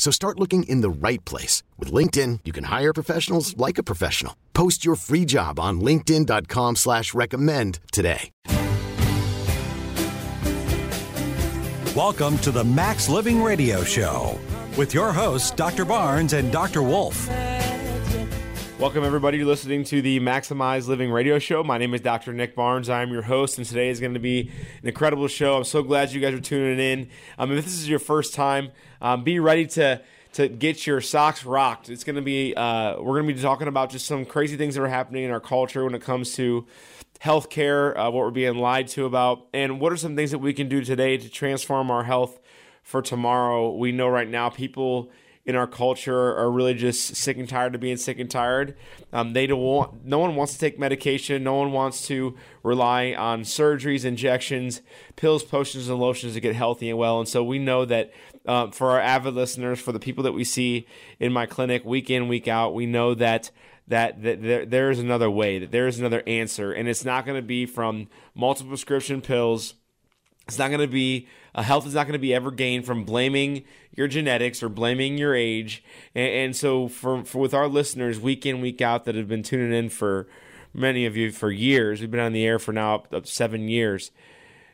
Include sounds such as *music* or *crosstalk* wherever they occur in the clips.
So start looking in the right place. With LinkedIn, you can hire professionals like a professional. Post your free job on linkedin.com slash recommend today. Welcome to the Max Living Radio Show with your hosts, Dr. Barnes and Dr. Wolf. Welcome, everybody. You're listening to the Maximize Living Radio Show. My name is Dr. Nick Barnes. I am your host, and today is going to be an incredible show. I'm so glad you guys are tuning in. Um, if this is your first time, um, be ready to to get your socks rocked. It's going to be uh, we're going to be talking about just some crazy things that are happening in our culture when it comes to healthcare, uh, what we're being lied to about, and what are some things that we can do today to transform our health for tomorrow. We know right now people in our culture are really just sick and tired of being sick and tired. Um, they don't want. No one wants to take medication. No one wants to rely on surgeries, injections, pills, potions, and lotions to get healthy and well. And so we know that uh, for our avid listeners, for the people that we see in my clinic week in week out, we know that that, that there, there is another way, that there is another answer, and it's not going to be from multiple prescription pills. It's not going to be uh, health is not going to be ever gained from blaming your genetics or blaming your age. And, and so, for, for with our listeners, week in week out, that have been tuning in for many of you for years, we've been on the air for now up, up seven years.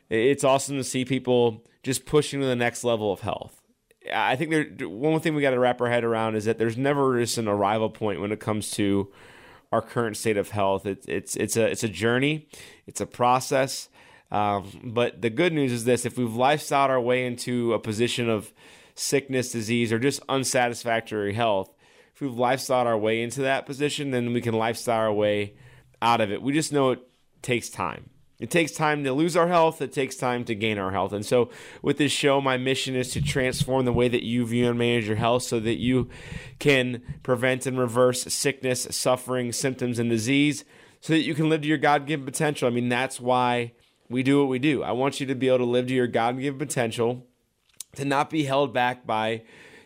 It's awesome to see people just pushing to the next level of health. I think there one thing we got to wrap our head around is that there's never just an arrival point when it comes to our current state of health. It's it's it's a it's a journey, it's a process. Um, but the good news is this: if we've lifestyled our way into a position of sickness, disease, or just unsatisfactory health, if we've lifestyled our way into that position, then we can lifestyle our way out of it. We just know it takes time. It takes time to lose our health. It takes time to gain our health. And so, with this show, my mission is to transform the way that you view and manage your health so that you can prevent and reverse sickness, suffering, symptoms, and disease so that you can live to your God given potential. I mean, that's why we do what we do. I want you to be able to live to your God given potential, to not be held back by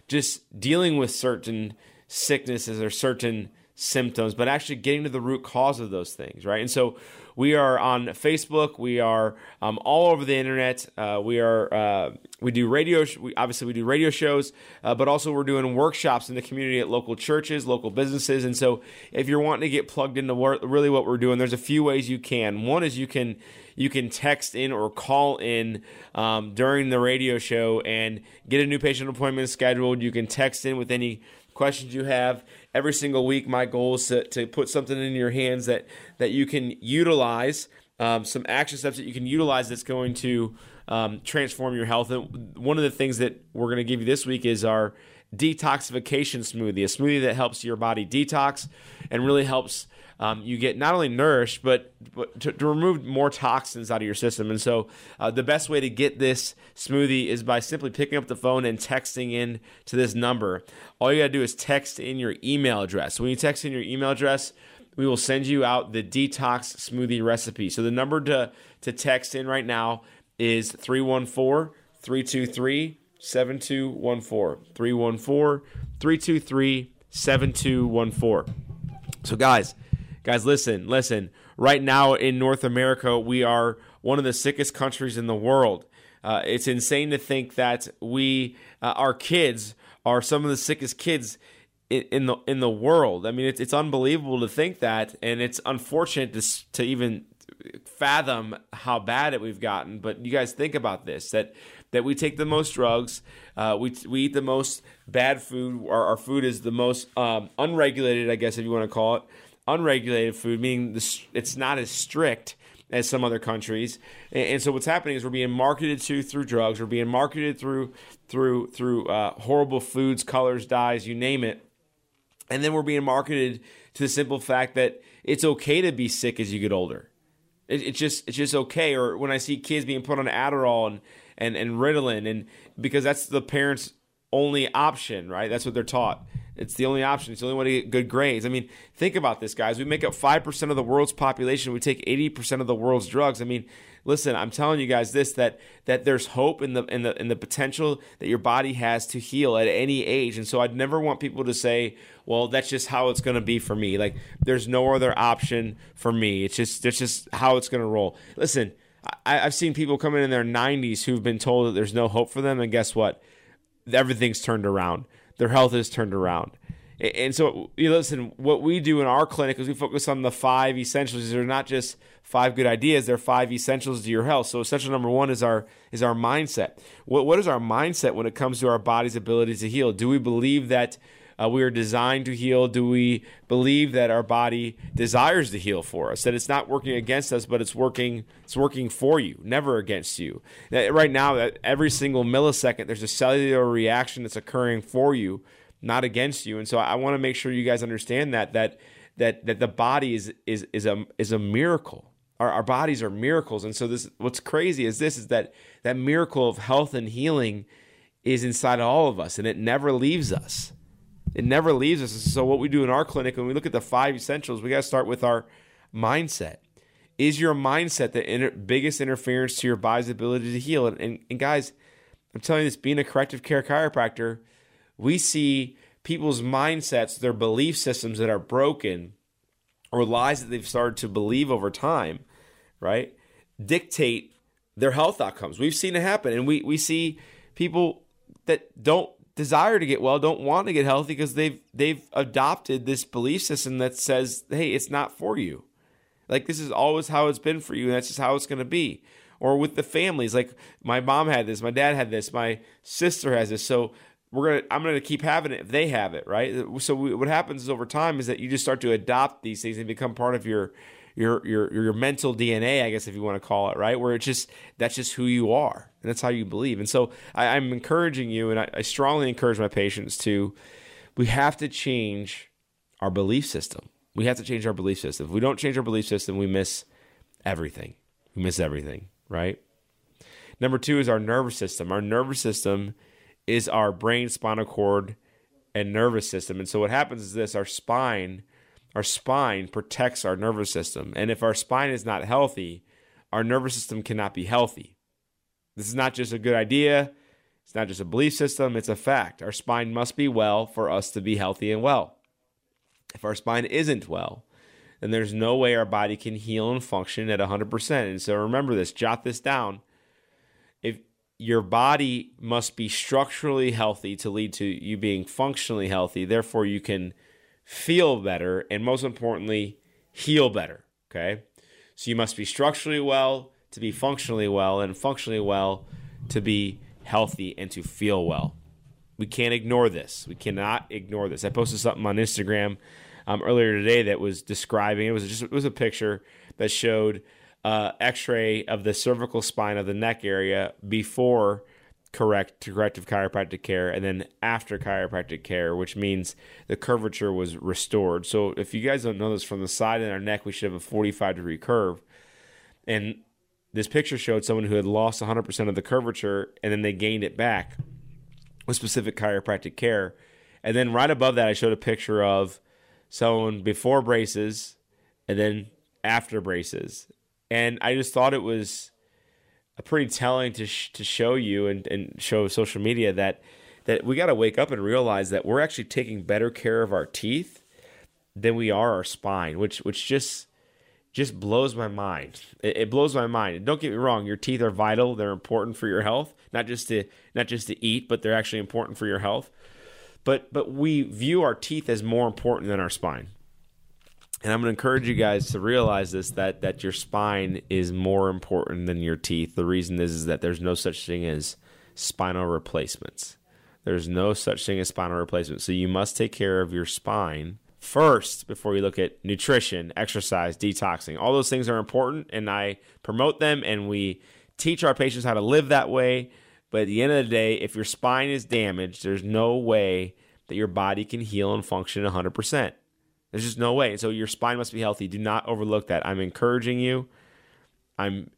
just dealing with certain sicknesses or certain symptoms, but actually getting to the root cause of those things, right? And so, we are on Facebook. We are um, all over the internet. Uh, we are uh, we do radio. Sh- we, obviously, we do radio shows, uh, but also we're doing workshops in the community at local churches, local businesses. And so, if you're wanting to get plugged into wor- really what we're doing, there's a few ways you can. One is you can you can text in or call in um, during the radio show and get a new patient appointment scheduled. You can text in with any questions you have every single week. My goal is to, to put something in your hands that that you can utilize, um, some action steps that you can utilize that's going to um, transform your health. And one of the things that we're going to give you this week is our detoxification smoothie, a smoothie that helps your body detox and really helps um, you get not only nourished, but, but to, to, remove more toxins out of your system. And so, uh, the best way to get this smoothie is by simply picking up the phone and texting in to this number. All you got to do is text in your email address. When you text in your email address, we will send you out the detox smoothie recipe. So, the number to, to text in right now is 314 323 7214. 314 323 7214. So, guys, Guys, listen, listen. Right now in North America, we are one of the sickest countries in the world. Uh, it's insane to think that we, uh, our kids, are some of the sickest kids in, the in the world. I mean, it's it's unbelievable to think that, and it's unfortunate to to even fathom how bad it we've gotten. But you guys think about this: that that we take the most drugs, uh, we we eat the most bad food. Our, our food is the most um, unregulated, I guess, if you want to call it unregulated food, meaning it's not as strict as some other countries. And, and, so what's happening is we're being marketed to through drugs. We're being marketed through through through uh, horrible foods, colors, dyes, you name it. And then we're being marketed to the simple fact that it's okay to be sick as you get older. It, it's just it's just okay. Or when I see kids being put on Adderall and and and Ritalin, and because that's the parents' only option, right? That's what they're taught It's the only option. It's the only way to get good grades. I mean, think about this, guys. We make up 5% of the world's population. We take 80% of the world's drugs. I mean, listen, I'm telling you guys this that that there's hope in the in the in the potential that your body has to heal at any age. And so I'd never want people to say, "Well, that's just how it's going to be for me." Like there's no other option for me. It's just it's just how it's going to roll. Listen, I, have seen people come in in their 90s who've been told that there's no hope for them, and guess what? Everything's turned around their health is turned around. And so, you listen, what we do in our clinic is we focus on the five essentials. They're not just five good ideas; they're five essentials to your health. So, essential number one is our is our mindset. What what is our mindset when it comes to our body's ability to heal? Do we believe that uh, we are designed to heal? Do we believe that our body desires to heal for us? That it's not working against us, but it's working it's working for you, never against you. That right now, that every single millisecond, there's a cellular reaction that's occurring for you, not against you. And so I want to make sure you guys understand that that that that the body is is is a is a miracle. Our, our bodies are miracles, and so this what's crazy is this is that that miracle of health and healing is inside all of us, and it never leaves us. It never leaves us. So what we do in our clinic when we look at the five essentials, we got to start with our mindset. Is your mindset the inter- biggest interference to your body's ability to heal? And, and, and guys, I'm telling you this, being a corrective care chiropractor, we see people's mindsets, their belief systems that are broken, or lies that they've started to believe over time, right, dictate their health outcomes. We've seen it happen, and we we see people that don't desire to get well don't want to get healthy because they've they've adopted this belief system that says, "Hey, it's not for you." Like this is always how it's been for you, and that's just how it's going to be. Or with the families, like my mom had this, my dad had this, my sister has this. So we're gonna, I'm gonna keep having it if they have it, right? So we, what happens is over time is that you just start to adopt these things and become part of your your your your mental DNA, I guess if you want to call it, right? Where it's just that's just who you are, and that's how you believe. And so I, am encouraging you, and I, I strongly encourage my patients to we have to change our belief system. We have to change our belief system. If we don't change our belief system, we miss everything. We miss everything, right? Number two is our nervous system. Our nervous system is our brain, spinal cord, and nervous system. And so what happens is this: our spine our spine protects our nervous system. And if our spine is not healthy, our nervous system cannot be healthy. This is not just a good idea. It's not just a belief system, it's a fact. Our spine must be well for us to be healthy and well. If our spine isn't well, then there's no way our body can heal and function at 100%. And so remember this, jot this down. If your body must be structurally healthy to lead to you being functionally healthy, therefore you can feel better, and most importantly, heal better. Okay. So you must be structurally well to be functionally well, and functionally well to be healthy and to feel well. We can't ignore this. We cannot ignore this. I posted something on Instagram um, earlier today that was describing it was just it was a picture that showed uh, X-ray of the cervical spine of the neck area before correct to corrective chiropractic care and then after chiropractic care which means the curvature was restored. So if you guys don't know this from the side of our neck we should have a 45 degree curve. And this picture showed someone who had lost 100% of the curvature and then they gained it back with specific chiropractic care. And then right above that i showed a picture of someone before braces and then after braces. And i just thought it was pretty telling to sh- to show you and, and show social media that that we got to wake up and realize that we're actually taking better care of our teeth than we are our spine, which which just just blows my mind. It, it, blows my mind. don't get me wrong; your teeth are vital; they're important for your health, not just to not just to eat, but they're actually important for your health. But but we view our teeth as more important than our spine and I'm going to encourage you guys to realize this that that your spine is more important than your teeth. The reason is, is that there's no such thing as spinal replacements. There's no such thing as spinal replacement. So you must take care of your spine first before you look at nutrition, exercise, detoxing. All those things are important and I promote them and we teach our patients how to live that way. But at the end of the day, if your spine is damaged, there's no way that your body can heal and function 100%. There's just no way. So your spine must be healthy. Do not overlook that. I'm encouraging you. I'm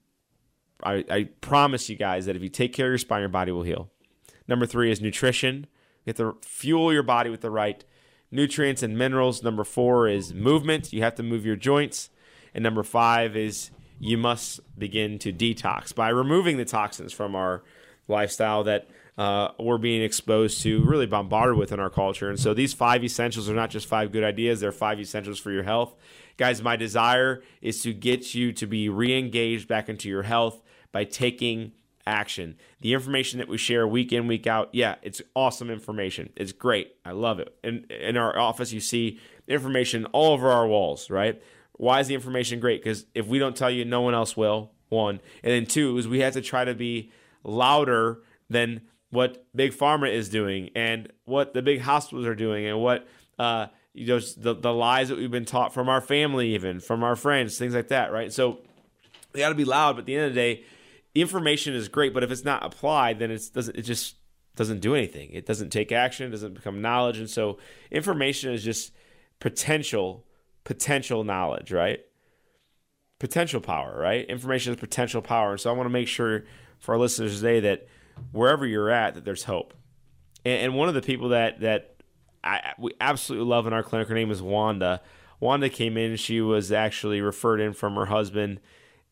I, I promise you guys that if you take care of your spine, your body will heal. Number three is nutrition. You have to fuel your body with the right nutrients and minerals. Number four is movement. You have to move your joints. And number five is you must begin to detox by removing the toxins from our lifestyle that uh, we're being exposed to, really bombarded with in our culture. And so these five essentials are not just five good ideas, they're five essentials for your health. Guys, my desire is to get you to be re engaged back into your health by taking action. The information that we share week in, week out, yeah, it's awesome information. It's great. I love it. In, in our office, you see information all over our walls, right? Why is the information great? Because if we don't tell you, no one else will, one. And then two is we have to try to be louder than what big pharma is doing and what the big hospitals are doing and what uh, the, the lies that we've been taught from our family even from our friends things like that right? So they got to be loud but at the end of the day information is great but if it's not applied then it doesn't it just doesn't do anything. It doesn't take action it doesn't become knowledge and so information is just potential potential knowledge right? Potential power right? Information is potential power so i want to make sure for our listeners today that wherever you're at that there's hope. And, and one of the people that that I, we absolutely love in our clinic, her name is Wanda. Wanda came in. She was actually referred in from her husband,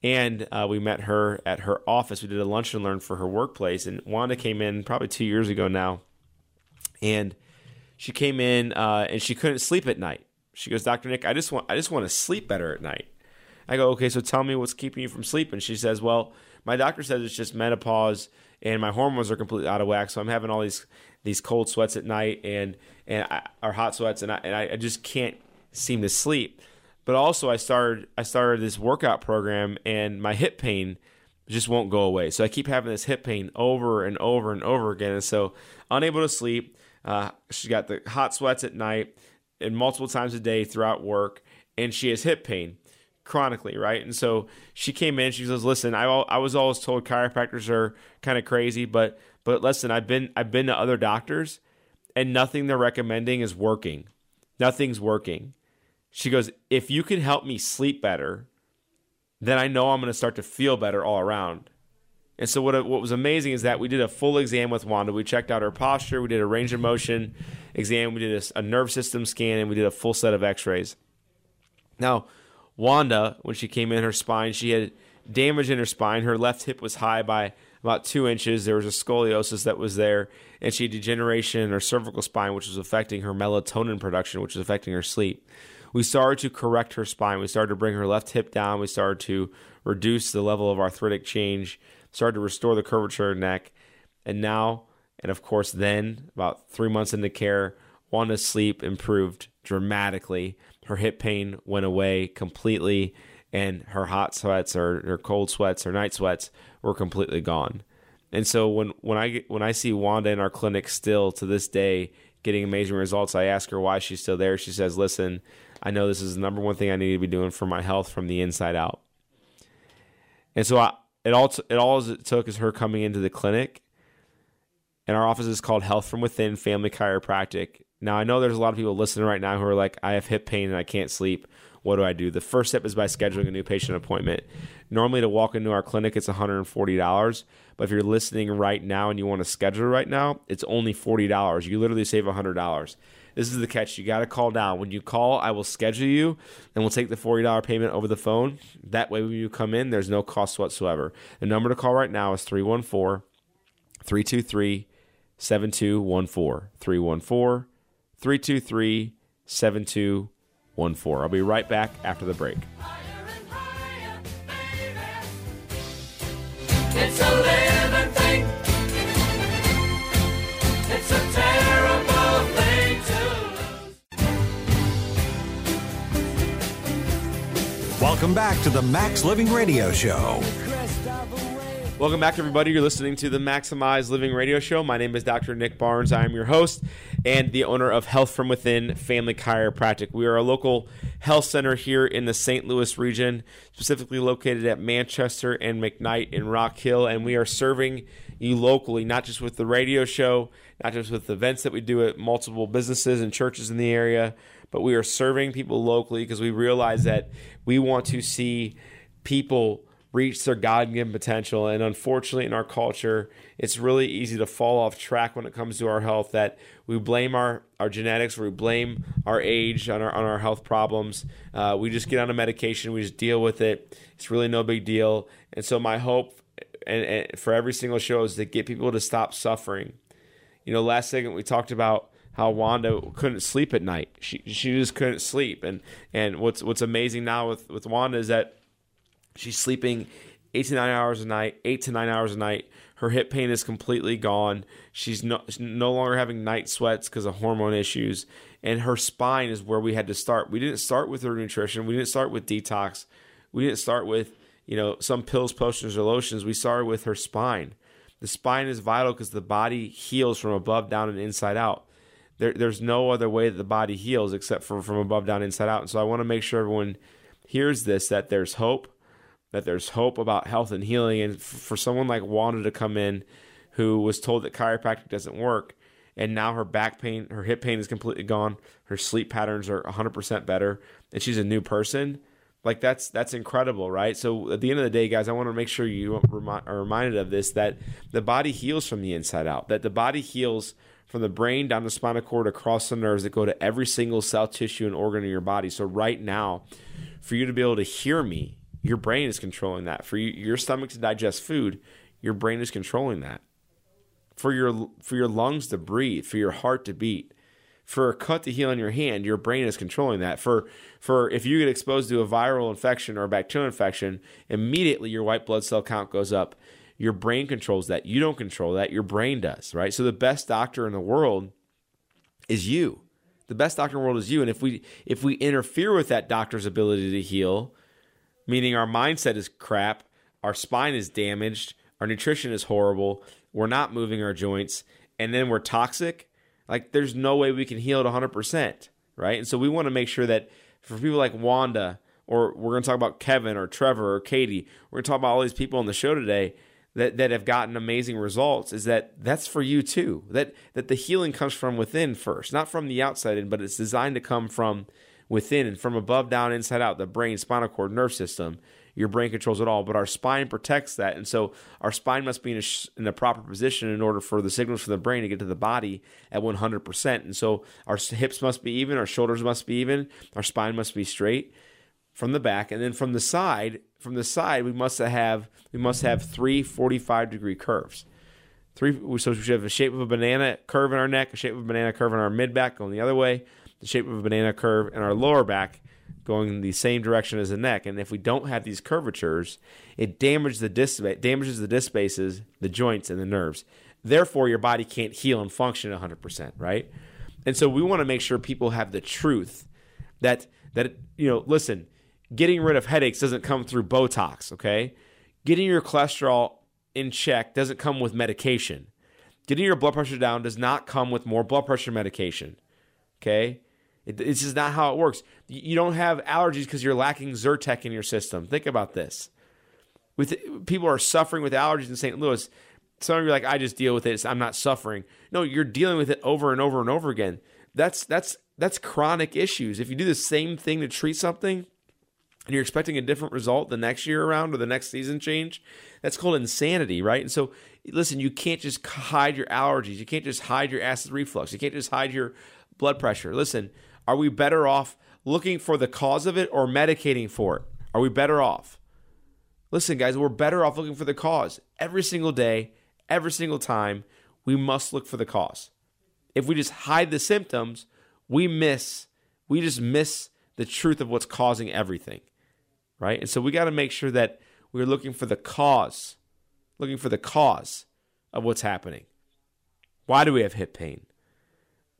and uh, we met her at her office. We did a lunch and learn for her workplace, and Wanda came in probably two years ago now, and she came in uh, and she couldn't sleep at night. She goes, Doctor Nick, I just want I just want to sleep better at night. I go, okay, so tell me what's keeping you from sleeping. She says, well, my doctor says it's just menopause and my hormones are completely out of whack. So I'm having all these these cold sweats at night and and I, or hot sweats, and I and I just can't seem to sleep. But also, I started I started this workout program, and my hip pain just won't go away. So I keep having this hip pain over and over and over again, and so unable to sleep. Uh, she got the hot sweats at night and multiple times a day throughout work, and she has hip pain chronically, right? And so she came in. She says, "Listen, I I was always told chiropractors are kind of crazy, but but listen, I've been I've been to other doctors, and nothing they're recommending is working. Nothing's working." She goes, "If you can help me sleep better, then I know I'm going to start to feel better all around." And so what what was amazing is that we did a full exam with Wanda. We checked out her posture, we did a range of motion exam, we did a, a nerve system scan, and we did a full set of X-rays. Now, Wanda, when she came in, her spine, she had damage in her spine. Her left hip was high by about two inches. There was a scoliosis that was there, and she had degeneration in her cervical spine, which was affecting her melatonin production, which was affecting her sleep. We started to correct her spine. We started to bring her left hip down. We started to reduce the level of arthritic change, started to restore the curvature of her neck. And now, and of course, then, about three months into care, Wanda's sleep improved dramatically her hip pain went away completely, and her hot sweats or her cold sweats or night sweats were completely gone. And so when when I when I see Wanda in our clinic still to this day getting amazing results, I ask her why she's still there. She says, "Listen, I know this is the number one thing I need to be doing for my health from the inside out." And so I, it all it all it took is her coming into the clinic, and our office is called Health from Within Family Chiropractic. Now, I know there's a lot of people listening right now who are like, I have hip pain and I can't sleep. What do I do? The first step is by scheduling a new patient appointment. Normally, to walk into our clinic, it's $140. But if you're listening right now and you want to schedule right now, it's only $40. You literally save $100. This is the catch. You got to call down. When you call, I will schedule you and we'll take the $40 payment over the phone. That way, when you come in, there's no cost whatsoever. The number to call right now is 314 323 7214. 314 323 7214. I'll be right back after the break. It's a living thing. It's a terrible thing to lose. Welcome back to the Max Living Radio Show. Welcome back, everybody. You're listening to the Maximize Living Radio Show. My name is Dr. Nick Barnes. I am your host and the owner of Health from Within Family Chiropractic. We are a local health center here in the St. Louis region, specifically located at Manchester and McKnight in Rock Hill, and we are serving you locally, not just with the radio show, not just with events that we do at multiple businesses and churches in the area, but we are serving people locally because we realize that we want to see people reach their God given potential. And unfortunately, in our culture, it's really easy to fall off track when it comes to our health that we blame our, our genetics, we blame our age on our, on our health problems. Uh, we just get on a medication, we just deal with it. It's really no big deal. And so, my hope and, and for every single show is to get people to stop suffering. You know, last segment we talked about how Wanda couldn't sleep at night. She she just couldn't sleep. And and what's what's amazing now with with Wanda is that she's sleeping eight to nine hours a night, eight to nine hours a night. Her hip pain is completely gone. She's no, no longer having night sweats because of hormone issues. And her spine is where we had to start. We didn't start with her nutrition. We didn't start with detox. We didn't start with you know some pills, potions, or lotions. We started with her spine. The spine is vital because the body heals from above down and inside out. There, there's no other way that the body heals except for from above down, inside out. And so I want to make sure everyone hears this that there's hope, that there's hope about health and healing. And for someone like Wanda to come in who was told that chiropractic doesn't work, and now her back pain, her hip pain is completely gone, her sleep patterns are 100% better, and she's a new person like that's that's incredible right so at the end of the day guys i want to make sure you are reminded of this that the body heals from the inside out that the body heals from the brain down the spinal cord across the nerves that go to every single cell tissue and organ in your body so right now for you to be able to hear me your brain is controlling that for you, your stomach to digest food your brain is controlling that for your for your lungs to breathe for your heart to beat for a cut to heal on your hand, your brain is controlling that. For for if you get exposed to a viral infection or a bacterial infection, immediately your white blood cell count goes up. Your brain controls that. You don't control that. Your brain does, right? So the best doctor in the world is you. The best doctor in the world is you. And if we if we interfere with that doctor's ability to heal, meaning our mindset is crap, our spine is damaged, our nutrition is horrible, we're not moving our joints, and then we're toxic, like there's no way we can heal it 100%, right? And so we want to make sure that for people like Wanda, or we're going to talk about Kevin or Trevor or Katie, we're going to talk about all these people on the show today that, that have gotten amazing results is that that's for you too. That that the healing comes from within first, not from the outside in, but it's designed to come from within and from above down, inside out, the brain, spinal cord, nerve system your brain controls it all, but our spine protects that. And so our spine must be in, a, in the proper position in order for the signals from the brain to get to the body at 100%. And so our hips must be even, our shoulders must be even, our spine must be straight from the back. And then from the side, from the side, we must have we must have three 45 degree curves. Three, so we should have a shape of a banana curve in our neck, a shape of a banana curve in our mid back going the other way, the shape of a banana curve in our lower back, going in the same direction as the neck. And if we don't have these curvatures, it damages the disc damages the disc spaces, the joints, and the nerves. Therefore, your body can't heal and function 100%, right? And so we want to make sure people have the truth that that you know, listen, getting rid of headaches doesn't come through Botox, okay? Getting your cholesterol in check doesn't come with medication. Getting your blood pressure down does not come with more blood pressure medication. Okay? It, it's just not how it works. You don't have allergies because you're lacking Zyrtec in your system. Think about this. With people are suffering with allergies in St. Louis. Some of you are like, I just deal with it. I'm not suffering. No, you're dealing with it over and over and over again. That's that's that's chronic issues. If you do the same thing to treat something and you're expecting a different result the next year around or the next season change, that's called insanity, right? And so, listen, you can't just hide your allergies. You can't just hide your acid reflux. You can't just hide your blood pressure. Listen, are we better off looking for the cause of it or medicating for it? Are we better off? Listen, guys, we're better off looking for the cause. Every single day, every single time, we must look for the cause. If we just hide the symptoms, we miss, we just miss the truth of what's causing everything. Right? And so we got to make sure that we're looking for the cause, looking for the cause of what's happening. Why do we have hip pain?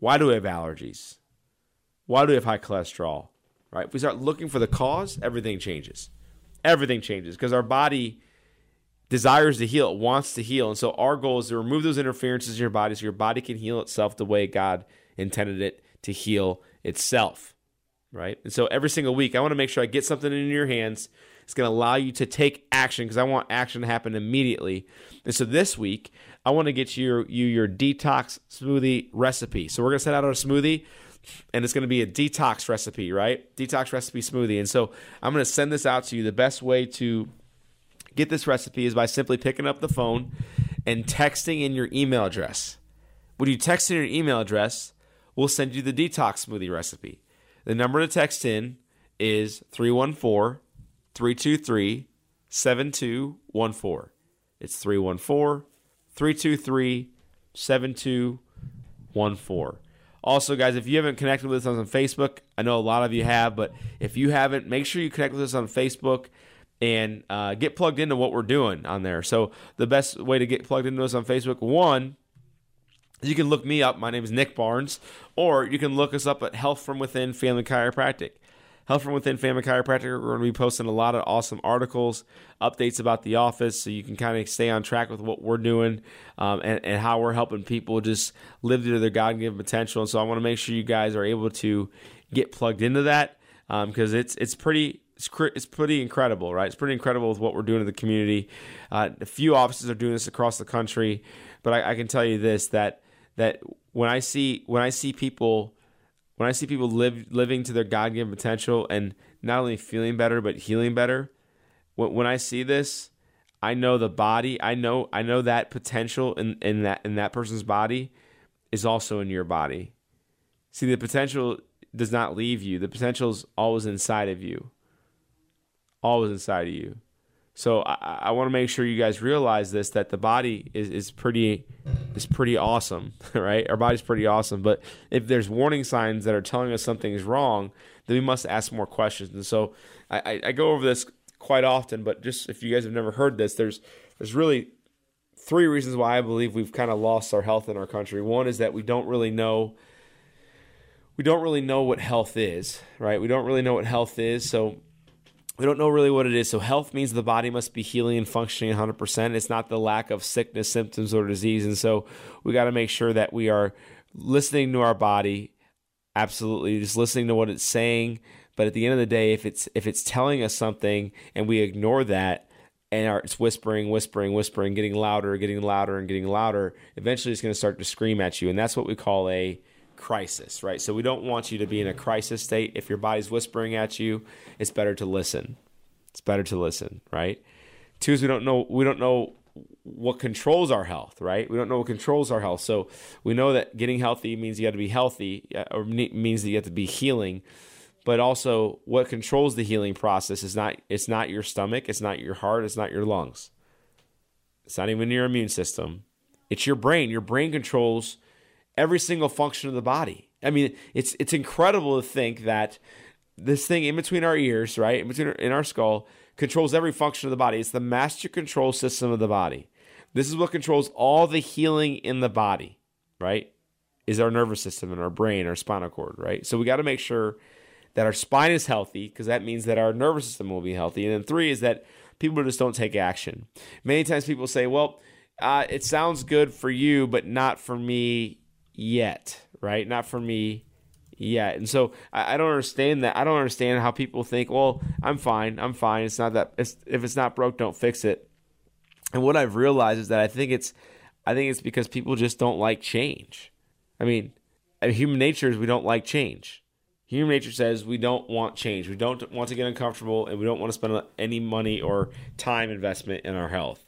Why do we have allergies? Why do we have high cholesterol? Right? If we start looking for the cause, everything changes. Everything changes because our body desires to heal, it wants to heal. And so our goal is to remove those interferences in your body so your body can heal itself the way God intended it to heal itself. Right? And so every single week, I want to make sure I get something in your hands. It's going to allow you to take action because I want action to happen immediately. And so this week, I want to get you you your detox smoothie recipe. So we're going to set out our smoothie and it's going to be a detox recipe, right? Detox recipe smoothie. And so I'm going to send this out to you. The best way to get this recipe is by simply picking up the phone and texting in your email address. When you text in your email address, we'll send you the detox smoothie recipe. The number to text in is 314 323 7214. It's 314 323 7214. Also, guys, if you haven't connected with us on Facebook, I know a lot of you have, but if you haven't, make sure you connect with us on Facebook and uh, get plugged into what we're doing on there. So, the best way to get plugged into us on Facebook, one, you can look me up. My name is Nick Barnes, or you can look us up at Health from Within Family Chiropractic. Health from Within Family Chiropractic, we're going to be posting a lot of awesome articles, updates about the office, so you can kind of stay on track with what we're doing um, and, and how we're helping people just live to their God given potential. And so I want to make sure you guys are able to get plugged into that because um, it's it's pretty it's, it's pretty incredible, right? It's pretty incredible with what we're doing in the community. Uh, a few offices are doing this across the country, but I, I can tell you this that that when I see when I see people when I see people live living to their God given potential and not only feeling better but healing better, when, when I see this, I know the body. I know I know that potential in, in that in that person's body is also in your body. See, the potential does not leave you. The potential is always inside of you. Always inside of you. So I, I want to make sure you guys realize this that the body is, is pretty is pretty awesome, *laughs* right? Our body's pretty awesome. But if there's warning signs that are telling us something is wrong, then we must ask more questions. And so I, I go over this quite often, but just if you guys have never heard this, there's there's really three reasons why I believe we've kind of lost our health in our country. One is that we don't really know we don't really know what health is, right? We don't really know what health is. So we don't know really what it is. So health means the body must be healing and functioning 100%. It's not the lack of sickness, symptoms, or disease. And so we got to make sure that we are listening to our body, absolutely, just listening to what it's saying. But at the end of the day, if it's if it's telling us something and we ignore that, and it's whispering, whispering, whispering, getting louder, getting louder, and getting louder, eventually it's going to start to scream at you, and that's what we call a crisis, right? So we don't want you to be in a crisis state. If your body's whispering at you, it's better to listen. It's better to listen, right? Two is we don't know we don't know what controls our health, right? We don't know what controls our health. So we know that getting healthy means you got to be healthy, uh, or means that you have to be healing. But also, what controls the healing process is not it's not your stomach, it's not your heart, it's not your lungs, it's not even your immune system. It's your brain. Your brain controls every single function of the body. I mean, it's it's incredible to think that this thing in between our ears, right, in between our, in our skull, controls every function of the body. It's the master control system of the body. This is what controls all the healing in the body, right? Is our nervous system and our brain, our spinal cord, right? So we got to make sure that our spine is healthy because that means that our nervous system will be healthy. And then three is that people just don't take action. Many times people say, well, uh, it sounds good for you, but not for me yet, right? Not for me yet. And so I, I, don't understand that. I don't understand how people think, well, I'm fine. I'm fine. It's not that, it's, if it's not broke, don't fix it. And what I've realized is that I think it's, I think it's because people just don't like change. I mean, uh, human nature is we don't like change. Human nature says we don't want change. We don't want to get uncomfortable and we don't want to spend any money or time investment in our health.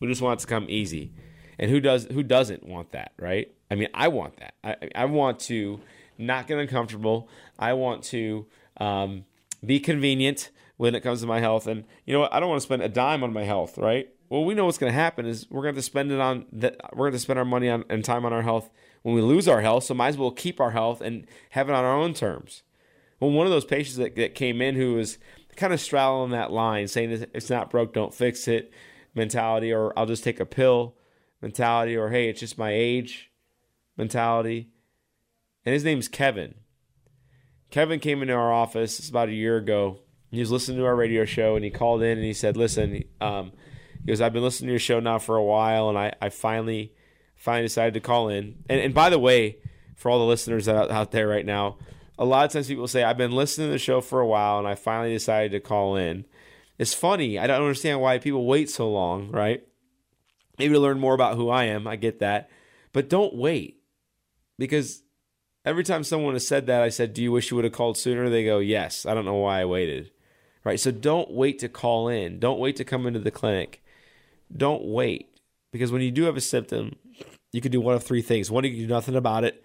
We just want it to come easy. And who does who doesn't want that, right? I mean, I want that. I, I want to not get uncomfortable. I want to um, be convenient when it comes to my health. And you know what? I don't want to spend a dime on my health, right? Well, we know what's going to happen is we're going to spend it on that. We're going to spend our money on and time on our health when we lose our health. So might as well keep our health and have it on our own terms. Well, one of those patients that, that came in who was kind of straddling that line, saying it's not broke, don't fix it mentality, or I'll just take a pill mentality, or hey, it's just my age mentality. And his name's Kevin. Kevin came into our office about a year ago. He was listening to our radio show and he called in and he said, Listen, um, he goes, I've been listening to your show now for a while and I, I finally finally decided to call in. And, and by the way, for all the listeners out, out there right now, a lot of times people say, I've been listening to the show for a while and I finally decided to call in. It's funny. I don't understand why people wait so long, right? Maybe to learn more about who I am. I get that. But don't wait because every time someone has said that, I said, "Do you wish you would have called sooner?" They go, "Yes." I don't know why I waited. right? So don't wait to call in. Don't wait to come into the clinic. Don't wait because when you do have a symptom, you can do one of three things. One, you can do nothing about it.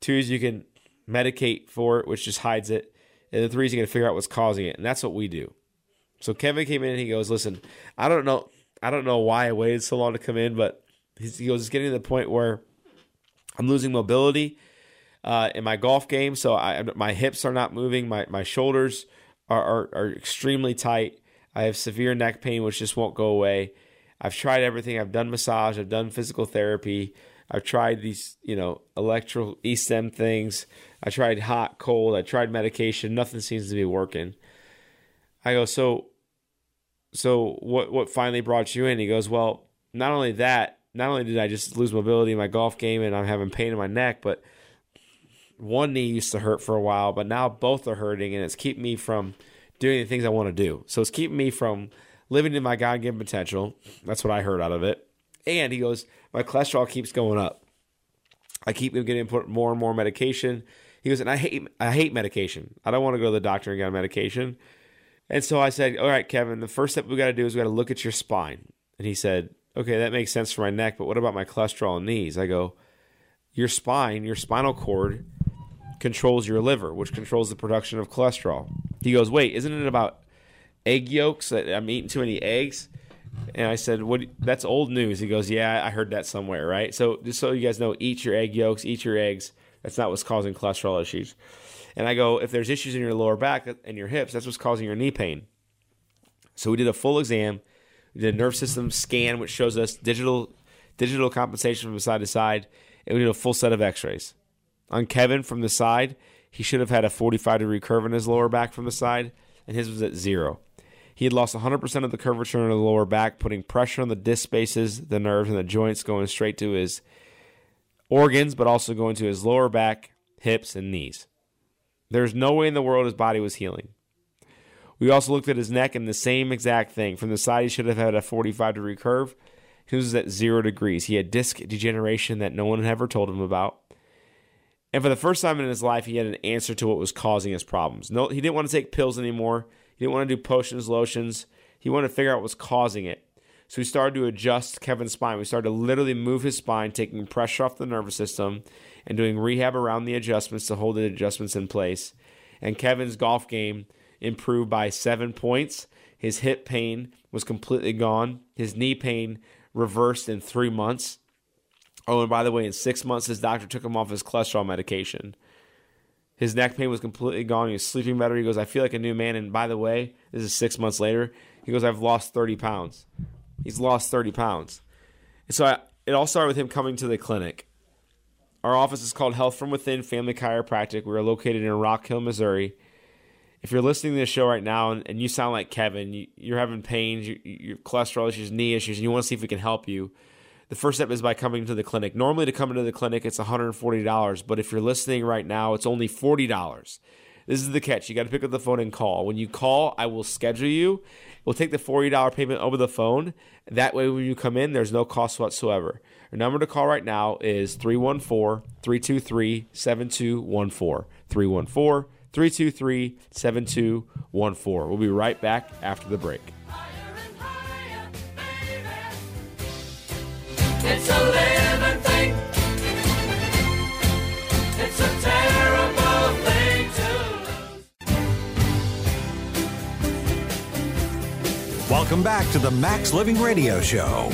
Two is you can medicate for it, which just hides it. And the three is you can figure out what's causing it. And that's what we do. So Kevin came in and he goes, Listen, I don't know I don't know why I waited so long to come in, but he goes, it's getting to the point where I'm losing mobility uh, in my golf game. So I, my hips are not moving. My, my shoulders are, are, are extremely tight. I have severe neck pain, which just won't go away. I've tried everything. I've done massage. I've done physical therapy. I've tried these, you know, electro e-stim things. I tried hot, cold. I tried medication. Nothing seems to be working. I go, so, so what? What finally brought you in? He goes, well, not only that, not only did I just lose mobility in my golf game and I'm having pain in my neck, but one knee used to hurt for a while, but now both are hurting, and it's keeping me from doing the things I want to do. So it's keeping me from living in my God given potential. That's what I heard out of it. And he goes, my cholesterol keeps going up. I keep getting put more and more medication. He goes, and I hate I hate medication. I don't want to go to the doctor and get on medication. And so I said, All right, Kevin, the first step we got to do is we got to look at your spine. And he said, Okay, that makes sense for my neck, but what about my cholesterol and knees? I go, Your spine, your spinal cord controls your liver, which controls the production of cholesterol. He goes, Wait, isn't it about egg yolks that I'm eating too many eggs? And I said, "What? That's old news." He goes, "Yeah, I heard that somewhere, right?" So just so you guys know, eat your egg yolks, eat your eggs. That's not what's causing cholesterol issues. And I go, if there's issues in your lower back and your hips, that's what's causing your knee pain. So we did a full exam. Did nerve system scan, which shows us digital digital compensation from side to side, and we did a full set of X-rays. On Kevin from the side, he should have had a 45 degree curve in his lower back from the side, and his was at zero. He had lost 100% of the curvature in the lower back, putting pressure on the disc spaces, the nerves, and the joints, going straight to his organs, but also going to his lower back, hips, and knees. There's no way in the world his body was healing. We also looked at his neck and the same exact thing. From the side, he should have had a 45 degree curve. He was at zero degrees. He had disc degeneration that no one had ever told him about. And for the first time in his life, he had an answer to what was causing his problems. No, he didn't want to take pills anymore. He didn't want to do potions, lotions. He wanted to figure out what was causing it. So we started to adjust Kevin's spine. We started to literally move his spine, taking pressure off the nervous system and doing rehab around the adjustments to hold the adjustments in place. And Kevin's golf game improved by seven points. His hip pain was completely gone. His knee pain reversed in three months. Oh, and by the way, in six months, his doctor took him off his cholesterol medication. His neck pain was completely gone. He was sleeping better. He goes, I feel like a new man. And by the way, this is six months later. He goes, I've lost 30 pounds. He's lost 30 pounds. And so I, it all started with him coming to the clinic. Our office is called Health from Within Family Chiropractic. We are located in Rock Hill, Missouri. If you're listening to this show right now and, and you sound like Kevin, you, are having pains, you, your cholesterol issues, knee issues, and you want to see if we can help you, the first step is by coming to the clinic. Normally, to come into the clinic, it's $140, but if you're listening right now, it's only $40. This is the catch. You got to pick up the phone and call. When you call, I will schedule you. We'll take the $40 payment over the phone. That way, when you come in, there's no cost whatsoever. Our number to call right now is 314 323 7214. 314 323 7214. We'll be right back after the break. It's a living thing. It's a terrible thing to lose. Welcome back to the Max Living Radio Show.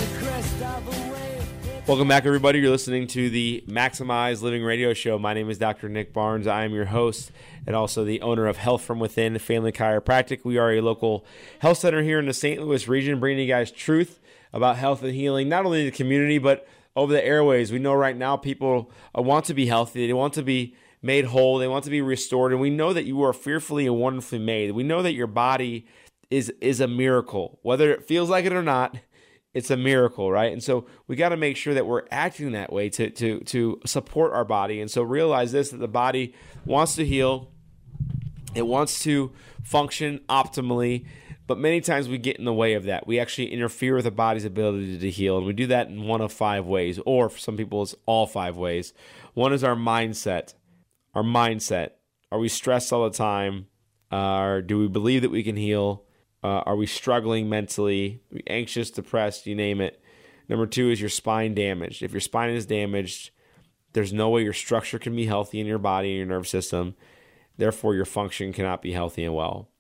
Welcome back, everybody. You're listening to the Maximize Living Radio Show. My name is Dr. Nick Barnes. I am your host and also the owner of Health from Within Family Chiropractic. We are a local health center here in the St. Louis region, bringing you guys truth about health and healing, not only in the community, but over the airways. We know right now people want to be healthy, they want to be made whole, they want to be restored, and we know that you are fearfully and wonderfully made. We know that your body is is a miracle, whether it feels like it or not. It's a miracle, right? And so we got to make sure that we're acting that way to to to support our body. And so realize this that the body wants to heal, it wants to function optimally, but many times we get in the way of that. We actually interfere with the body's ability to heal. And we do that in one of five ways, or for some people, it's all five ways. One is our mindset. Our mindset. Are we stressed all the time? Uh, do we believe that we can heal? Uh, are we struggling mentally? Anxious, depressed, you name it. Number two is your spine damaged. If your spine is damaged, there's no way your structure can be healthy in your body and your nervous system. Therefore, your function cannot be healthy and well.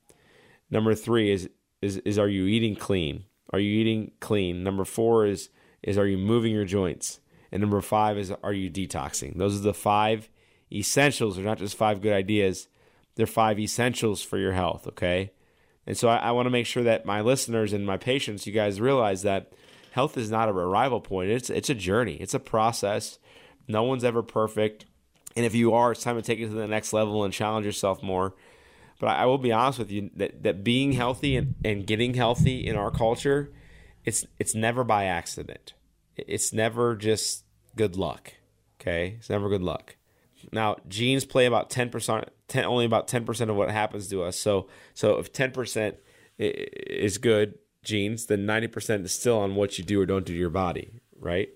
Number three is is is are you eating clean? Are you eating clean? Number four is is are you moving your joints? And number five is are you detoxing? Those are the five essentials. They're not just five good ideas. They're five essentials for your health. Okay. And so I, I want to make sure that my listeners and my patients, you guys realize that health is not a arrival point. It's it's a journey. It's a process. No one's ever perfect. And if you are, it's time to take it to the next level and challenge yourself more. But I, I will be honest with you that, that being healthy and, and getting healthy in our culture, it's it's never by accident. It's never just good luck. Okay? It's never good luck. Now, genes play about 10%, 10 only about 10% of what happens to us. So so if 10% is good genes, then 90% is still on what you do or don't do to your body, right?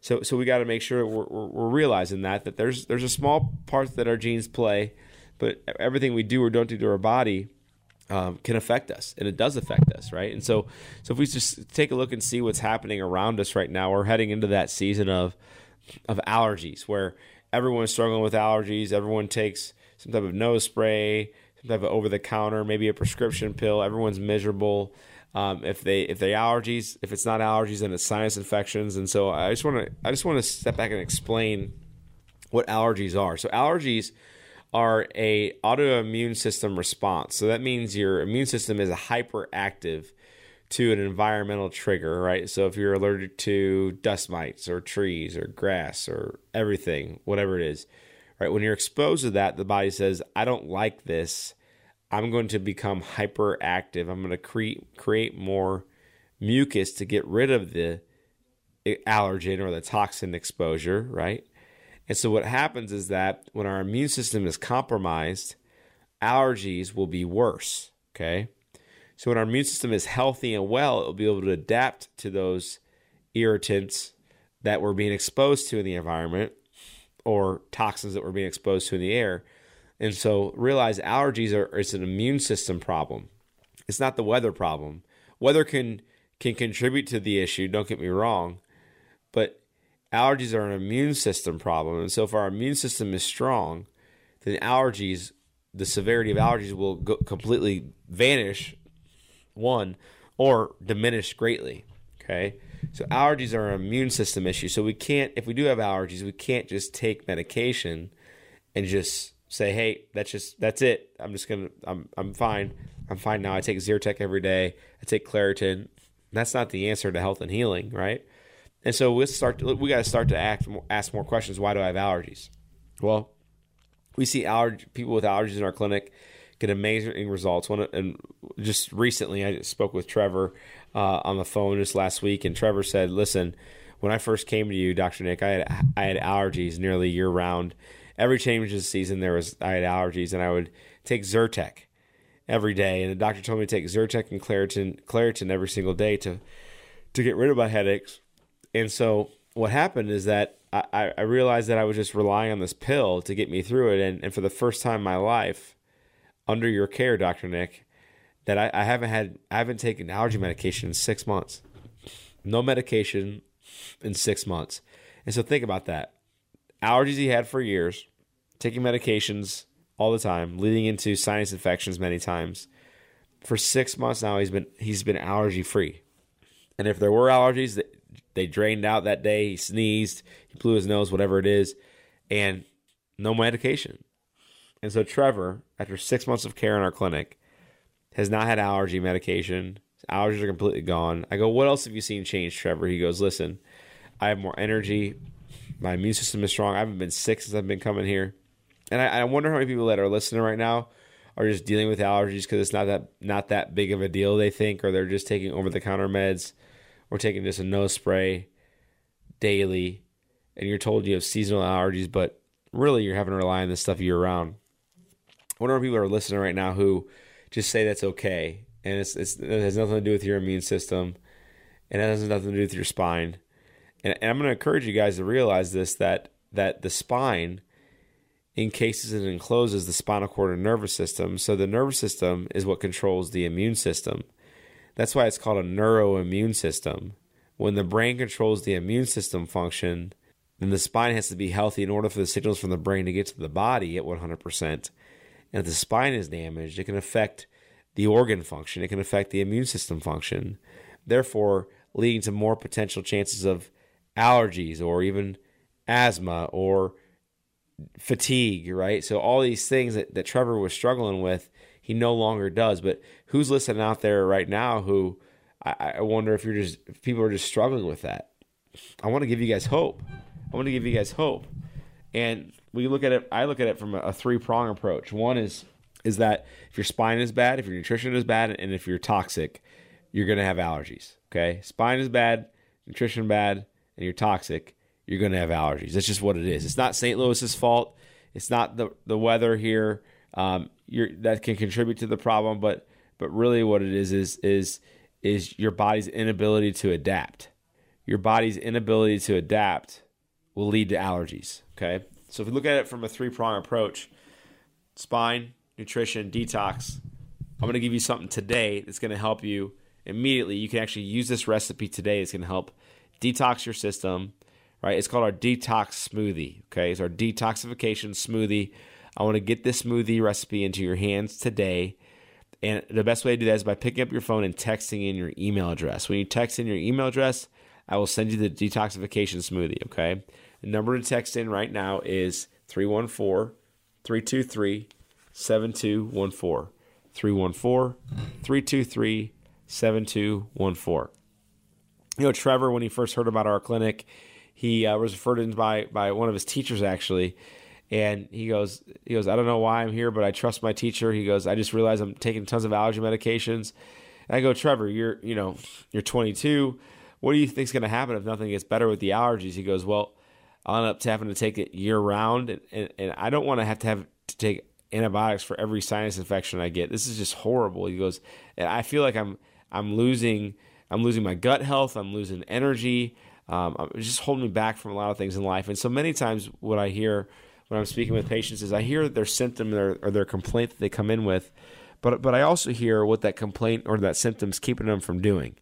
So so we got to make sure we're, we're, realizing that that there's there's a small part that our genes play, but everything we do or don't do to our body um, can affect us, and it does affect us, right? And so so if we just take a look and see what's happening around us right now, we're heading into that season of of allergies where everyone's struggling with allergies. Everyone takes some type of nose spray, some type of over the counter, maybe a prescription pill. Everyone's miserable. Um, if they if they allergies, if it's not allergies, then it's sinus infections. And so I just want to I just want to step back and explain what allergies are. So allergies are a autoimmune system response. So that means your immune system is hyperactive to an environmental trigger, right? So if you're allergic to dust mites or trees or grass or everything, whatever it is, right? When you're exposed to that, the body says, "I don't like this." I'm going to become hyperactive. I'm going to create create more mucus to get rid of the eh, allergen or the toxin exposure, right? And so what happens is that when our immune system is compromised, allergies will be worse, okay? So when our immune system is healthy and well, it will be able to adapt to those irritants that we're being exposed to in the environment or toxins that we're being exposed to in the air and so realize allergies are it's an immune system problem. It's not the weather problem. Weather can can contribute to the issue, don't get me wrong, but allergies are an immune system problem. And so if our immune system is strong, then allergies, the severity of allergies will go, completely vanish one or diminish greatly. Okay? So allergies are an immune system issue. So we can't if we do have allergies, we can't just take medication and just say, hey, that's just that's it. I'm just gonna I'm I'm fine. I'm fine now. I take Zyrtec every day. I take Claritin. That's not the answer to health and healing, right? And so we start. To, we got to start to act, ask more questions. Why do I have allergies? Well, we see allergy, people with allergies in our clinic get amazing results. One and just recently, I spoke with Trevor uh, on the phone just last week, and Trevor said, "Listen, when I first came to you, Doctor Nick, I had I had allergies nearly year round, every change of season there was I had allergies and I would take Zyrtec every day and the doctor told me to take Zyrtec and Claritin Claritin every single day to to get rid of my headaches. And so what happened is that I, I realized that I was just relying on this pill to get me through it and, and for the first time in my life, under your care, Dr. Nick, that I, I haven't had I haven't taken allergy medication in six months. No medication in six months. And so think about that allergies he had for years, taking medications all the time, leading into sinus infections many times. For six months now, he's been he's been allergy free, and if there were allergies, they drained out that day. He sneezed, he blew his nose, whatever it is, and no medication. And so Trevor, after six months of care in our clinic, has not had allergy medication. His allergies are completely gone. I go, what else have you seen change, Trevor? He goes, listen, I have more energy my immune system is strong. I haven't been sick since I've been coming here, and I, I wonder how many people that are listening right now are just dealing with allergies because it's not that not that big of a deal. They think, or they're just taking over the counter meds, or taking just a nose spray daily, and you're told you have seasonal allergies, but really you're having to rely on this stuff year round. Wonder if people are listening right now who just say that's okay, and it's, it's it has nothing to do with your immune system, and it has nothing to do with your spine and, and I'm going to encourage you guys to realize this that that the spine encases and encloses the spinal cord and nervous system. So the nervous system is what controls the immune system. That's why it's called a neuroimmune system. When the brain controls the immune system function, then the spine has to be healthy in order for the signals from the brain to get to the body at 100%. And if the spine is damaged, it can affect the organ function, it can affect the immune system function, therefore, leading to more potential chances of allergies or even asthma or fatigue, right? So, all these things that, that Trevor was struggling with, he no longer does. But who's listening out there right now who I, I wonder if you're just, if people are just struggling with that? I want to give you guys hope. I want to give you guys hope. And we look at it, I look at it from a, three prong approach. One is, is that if your spine is bad, if your nutrition is bad, and if you're toxic, you're going to have allergies. Okay. Spine is bad, nutrition bad, and you're toxic, you're going to have allergies. That's just what it is. It's not St. Louis's fault. It's not the, the weather here. Um, that can contribute to the problem, but but really what it is is is is your body's inability to adapt. Your body's inability to adapt will lead to allergies. Okay, so if we look at it from a three prong approach, spine, nutrition, detox, I'm going to give you something today that's going to help you immediately. You can actually use this recipe today. It's going to help detox your system. Right, it's called our detox smoothie. Okay, it's our detoxification smoothie. I want to get this smoothie recipe into your hands today. And the best way to do that is by picking up your phone and texting in your email address. When you text in your email address, I will send you the detoxification smoothie, okay? The number to text in right now is 314 323 7214. 314 323 7214. You know, Trevor, when he first heard about our clinic, he uh, was referred in by, by one of his teachers actually and he goes, he goes, I don't know why I'm here, but I trust my teacher. He goes, I just realized I'm taking tons of allergy medications. And I go, Trevor, you're, you know, you're 22. What do you think's going to happen if nothing gets better with the allergies? He goes, well, I'll end up having to take it year round, and, and, and I don't want to have to have to take antibiotics for every sinus infection I get. This is just horrible. He goes, and I feel like I'm I'm losing I'm losing my gut health. I'm losing energy. Um, it's just holding me back from a lot of things in life. And so many times, what I hear when I'm speaking with patients is I hear their symptom or, or their complaint that they come in with, but but I also hear what that complaint or that symptom's keeping them from doing.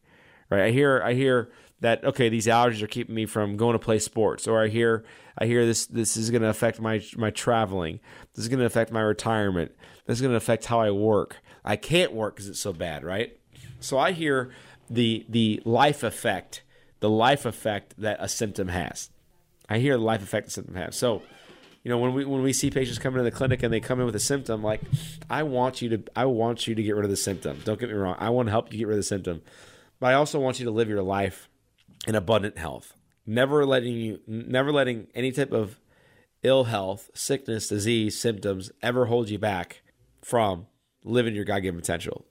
Right? I hear I hear that okay, these allergies are keeping me from going to play sports, or I hear I hear this this is going to affect my my traveling. This is going to affect my retirement. This is going to affect how I work. I can't work because it's so bad, right? So I hear the the life effect, the life effect that a symptom has. I hear the life effect the symptom has. So you know, when we when we see patients come into the clinic and they come in with a symptom, like I want you to I want you to get rid of the symptom. Don't get me wrong. I want to help you get rid of the symptom. But I also want you to live your life in abundant health. Never letting you never letting any type of ill health, sickness, disease, symptoms ever hold you back from living your God given potential.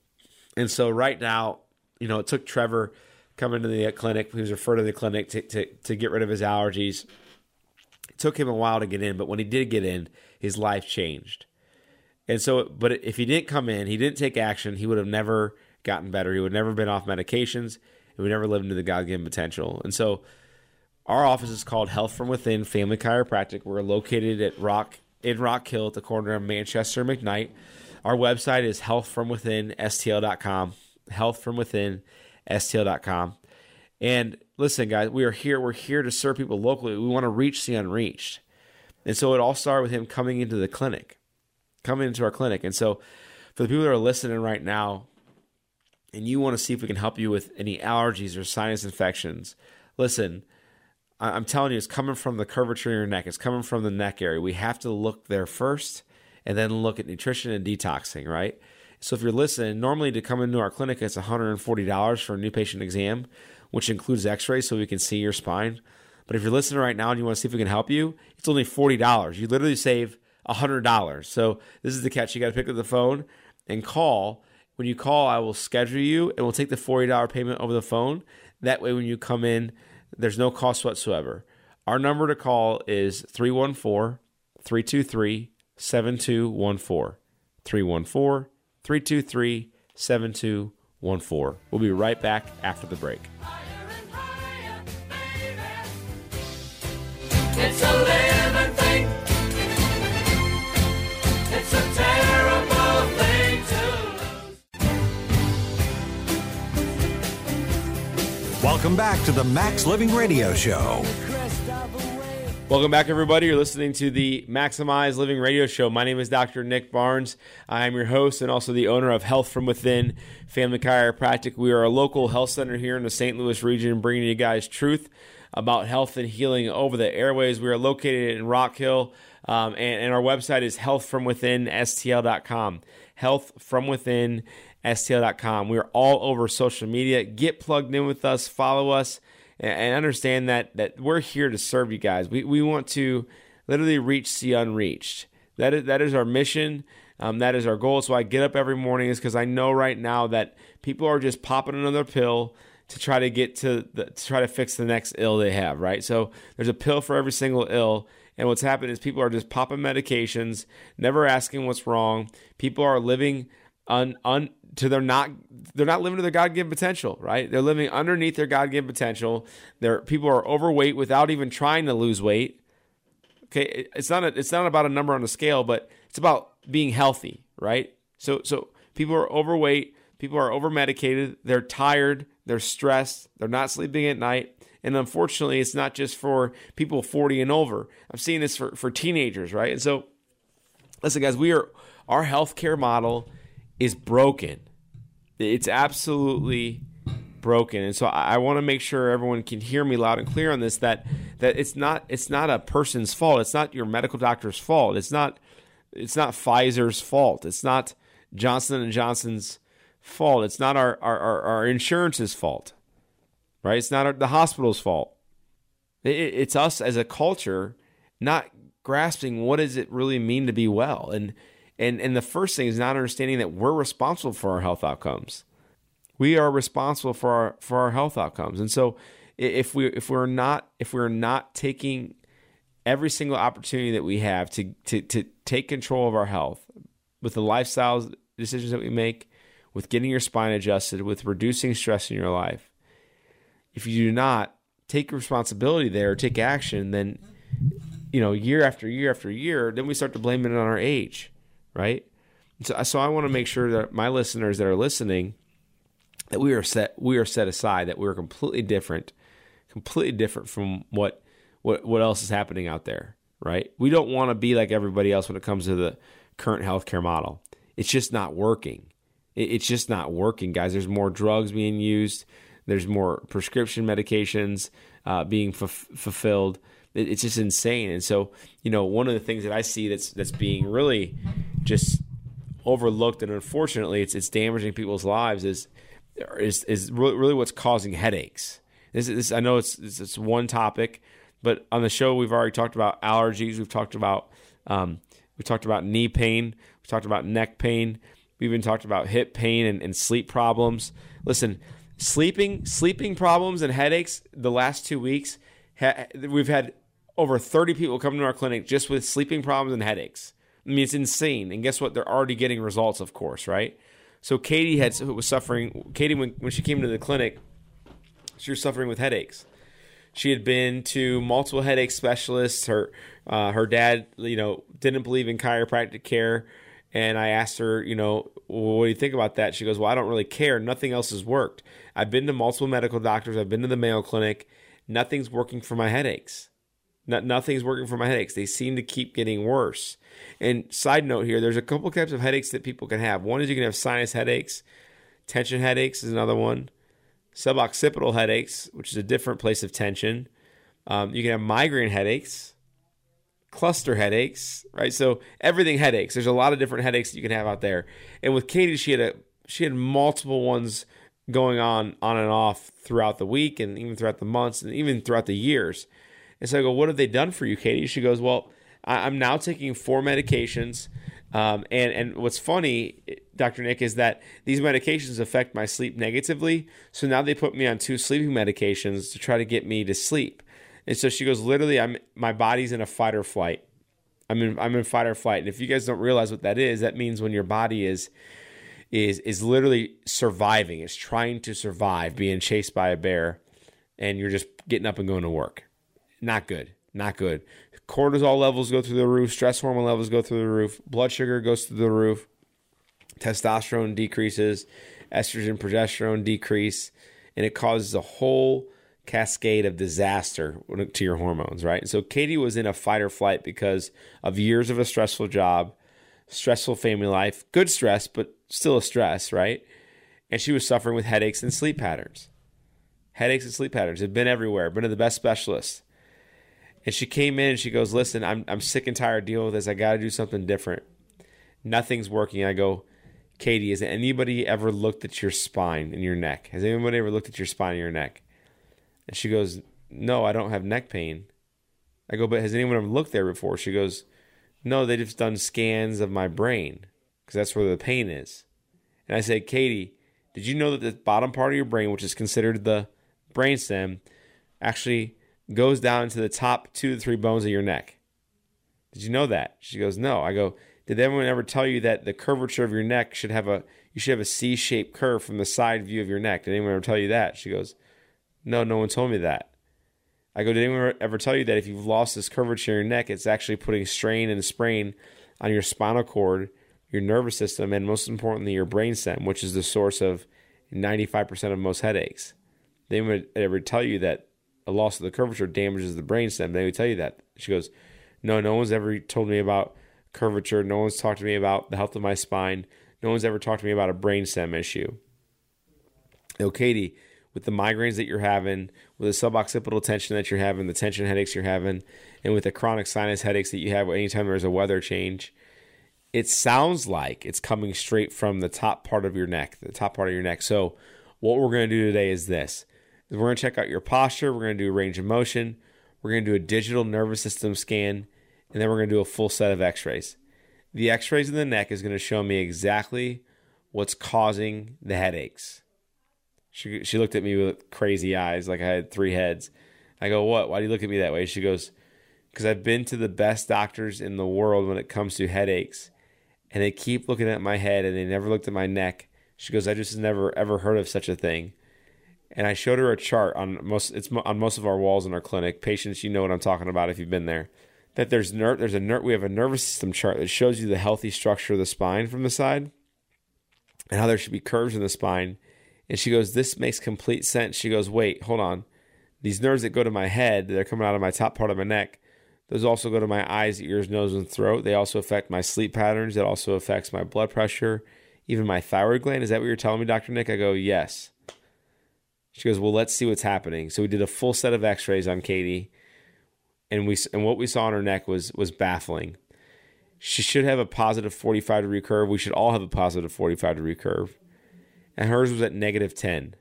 And so right now, you know, it took Trevor coming to the uh, clinic, he was referred to the clinic to, to, to get rid of his allergies it took him a while to get in, but when he did get in, his life changed. And so, but if he didn't come in, he didn't take action, he would have never gotten better. He would have never been off medications. He would never lived into the God given potential. And so, our office is called Health from Within Family Chiropractic. We're located at Rock in Rock Hill at the corner of Manchester and McKnight. Our website is healthfromwithinstl.com. Healthfromwithinstl.com. And listen, guys, we are here. We're here to serve people locally. We want to reach the unreached. And so it all started with him coming into the clinic, coming into our clinic. And so for the people that are listening right now, and you want to see if we can help you with any allergies or sinus infections, listen, I'm telling you, it's coming from the curvature in your neck. It's coming from the neck area. We have to look there first and then look at nutrition and detoxing, right? So if you're listening, normally to come into our clinic, it's $140 for a new patient exam which includes x rays so we can see your spine. But if you're listening right now and you want to see if we can help you, it's only $40. You literally save $100. So this is the catch. You got to pick up the phone and call. When you call, I will schedule you and we'll take the $40 payment over the phone. That way, when you come in, there's no cost whatsoever. Our number to call is 314 323 7214. 314 323 7214. We'll be right back after the break. It's a living thing. Welcome back to the Max Living Radio Show. Welcome back, everybody. You're listening to the Maximize Living Radio Show. My name is Dr. Nick Barnes. I am your host and also the owner of Health from Within Family Chiropractic. We are a local health center here in the St. Louis region, bringing you guys truth about health and healing over the airways. We are located in Rock Hill, um, and, and, our website is healthfromwithinstl.com. Healthfromwithinstl.com. We are all over social media. Get plugged in with us, follow us and understand that that we're here to serve you guys. We we want to literally reach the unreached. That is that is our mission. Um, that is our goal. So I get up every morning is because I know right now that people are just popping another pill to try to get to the, to try to fix the next ill they have. Right. So there's a pill for every single ill. And what's happened is people are just popping medications, never asking what's wrong. People are living un, un to they're not they're not living to their God given potential, right? They're living underneath their God given potential. They're people are overweight without even trying to lose weight. Okay, it's not a, it's not about a number on the scale, but it's about being healthy, right? So so people are overweight, people are over medicated, they're tired, they're stressed, they're not sleeping at night. And unfortunately, it's not just for people 40 and over. I'm seeing this for, for teenagers, right? And so, listen, guys, we are our healthcare model is broken. It's absolutely broken. And so I, I want to make sure everyone can hear me loud and clear on this that that it's not it's not a person's fault. It's not your medical doctor's fault. It's not it's not Pfizer's fault. It's not Johnson and Johnson's fault. It's not our our, our, our insurance's fault. Right? It's not our, the hospital's fault. It, it's us as a culture not grasping what does it really mean to be well and and and the first thing is not understanding that we're responsible for our health outcomes. We are responsible for our for our health outcomes. And so if we if we're not if we're not taking every single opportunity that we have to to to take control of our health with the lifestyle decisions that we make, with getting your spine adjusted, with reducing stress in your life. If you do not take responsibility there, take action, then you know, year after year after year, then we start to blame it on our age right? So, so I want to make sure that my listeners that are listening that we are set we are set aside that we're completely different, completely different from what what what else is happening out there, right? We don't want to be like everybody else when it comes to the current healthcare model. It's just not working. It's just not working, guys. There's more drugs being used. There's more prescription medications uh, being f- fulfilled it's just insane. And so, you know, one of the things that I see that's that's being really just overlooked, and unfortunately, it's it's damaging people's lives is is is really what's causing headaches. This, this I know it's, it's, it's one topic, but on the show we've already talked about allergies. We've talked about um, we talked about knee pain. We talked about neck pain. We even talked about hip pain and, and sleep problems. Listen, sleeping sleeping problems and headaches. The last two weeks, ha- we've had over 30 people come to our clinic just with sleeping problems and headaches. I mean, it's insane. And guess what? They're already getting results, of course, right? So Katie had was suffering. Katie, when, when she came to the clinic, she was suffering with headaches. She had been to multiple headache specialists. Her uh, her dad, you know, didn't believe in chiropractic care, and I asked her, you know, well, what do you think about that? She goes, well, I don't really care. Nothing else has worked. I've been to multiple medical doctors. I've been to the Mayo Clinic. Nothing's working for my headaches. Not, nothing's working for my headaches. They seem to keep getting worse. And side note here, there's a couple types of headaches that people can have. One is you can have sinus headaches, tension headaches is another one, suboccipital headaches, which is a different place of tension. Um, you can have migraine headaches, cluster headaches, right? So everything headaches. There's a lot of different headaches that you can have out there. And with Katie, she had a she had multiple ones going on on and off throughout the week and even throughout the months and even throughout the years. And so I go, What have they done for you, Katie? She goes, Well, I'm now taking four medications. Um, and, and what's funny, Dr. Nick, is that these medications affect my sleep negatively. So now they put me on two sleeping medications to try to get me to sleep. And so she goes, literally, I'm my body's in a fight or flight. I'm in I'm in fight or flight. And if you guys don't realize what that is, that means when your body is is is literally surviving. It's trying to survive, being chased by a bear, and you're just getting up and going to work not good. Not good. Cortisol levels go through the roof. Stress hormone levels go through the roof. Blood sugar goes through the roof. Testosterone decreases. Estrogen, progesterone decrease. And it causes a whole cascade of disaster to your hormones, right? So Katie was in a fight or flight because of years of a stressful job, stressful family life, good stress, but still a stress, right? And she was suffering with headaches and sleep patterns. Headaches and sleep patterns have been everywhere, been to the best specialists. And she came in and she goes, Listen, I'm, I'm sick and tired of dealing with this. I got to do something different. Nothing's working. I go, Katie, has anybody ever looked at your spine and your neck? Has anybody ever looked at your spine and your neck? And she goes, No, I don't have neck pain. I go, But has anyone ever looked there before? She goes, No, they've just done scans of my brain because that's where the pain is. And I said, Katie, did you know that the bottom part of your brain, which is considered the brainstem, actually goes down to the top two to three bones of your neck? Did you know that? She goes, No. I go, Did anyone ever tell you that the curvature of your neck should have a you should have a C-shaped curve from the side view of your neck? Did anyone ever tell you that? She goes, no, no one told me that. I go, did anyone ever tell you that if you've lost this curvature in your neck, it's actually putting strain and sprain on your spinal cord, your nervous system, and most importantly, your brain stem, which is the source of 95% of most headaches. They would ever tell you that a loss of the curvature damages the brainstem. They would tell you that. She goes, no, no one's ever told me about curvature. No one's talked to me about the health of my spine. No one's ever talked to me about a brainstem issue. Oh, Katie, with the migraines that you're having, with the suboccipital tension that you're having, the tension headaches you're having, and with the chronic sinus headaches that you have anytime there's a weather change, it sounds like it's coming straight from the top part of your neck, the top part of your neck. So, what we're going to do today is this: is we're going to check out your posture, we're going to do range of motion, we're going to do a digital nervous system scan, and then we're going to do a full set of X-rays. The X-rays in the neck is going to show me exactly what's causing the headaches. She she looked at me with crazy eyes, like I had three heads. I go, "What? Why do you look at me that way?" She goes, "Because I've been to the best doctors in the world when it comes to headaches, and they keep looking at my head, and they never looked at my neck." She goes, "I just never ever heard of such a thing." And I showed her a chart on most it's on most of our walls in our clinic. Patients, you know what I'm talking about if you've been there. That there's ner- there's a ner- we have a nervous system chart that shows you the healthy structure of the spine from the side, and how there should be curves in the spine and she goes, This makes complete sense. She goes, Wait, hold on. These nerves that go to my head, they're coming out of my top part of my neck, those also go to my eyes, ears, nose, and throat. They also affect my sleep patterns. It also affects my blood pressure, even my thyroid gland. Is that what you're telling me, Dr. Nick? I go, Yes. She goes, Well, let's see what's happening. So we did a full set of x rays on Katie. And we and what we saw on her neck was was baffling. She should have a positive 45 degree curve. We should all have a positive 45 degree curve and hers was at negative 10.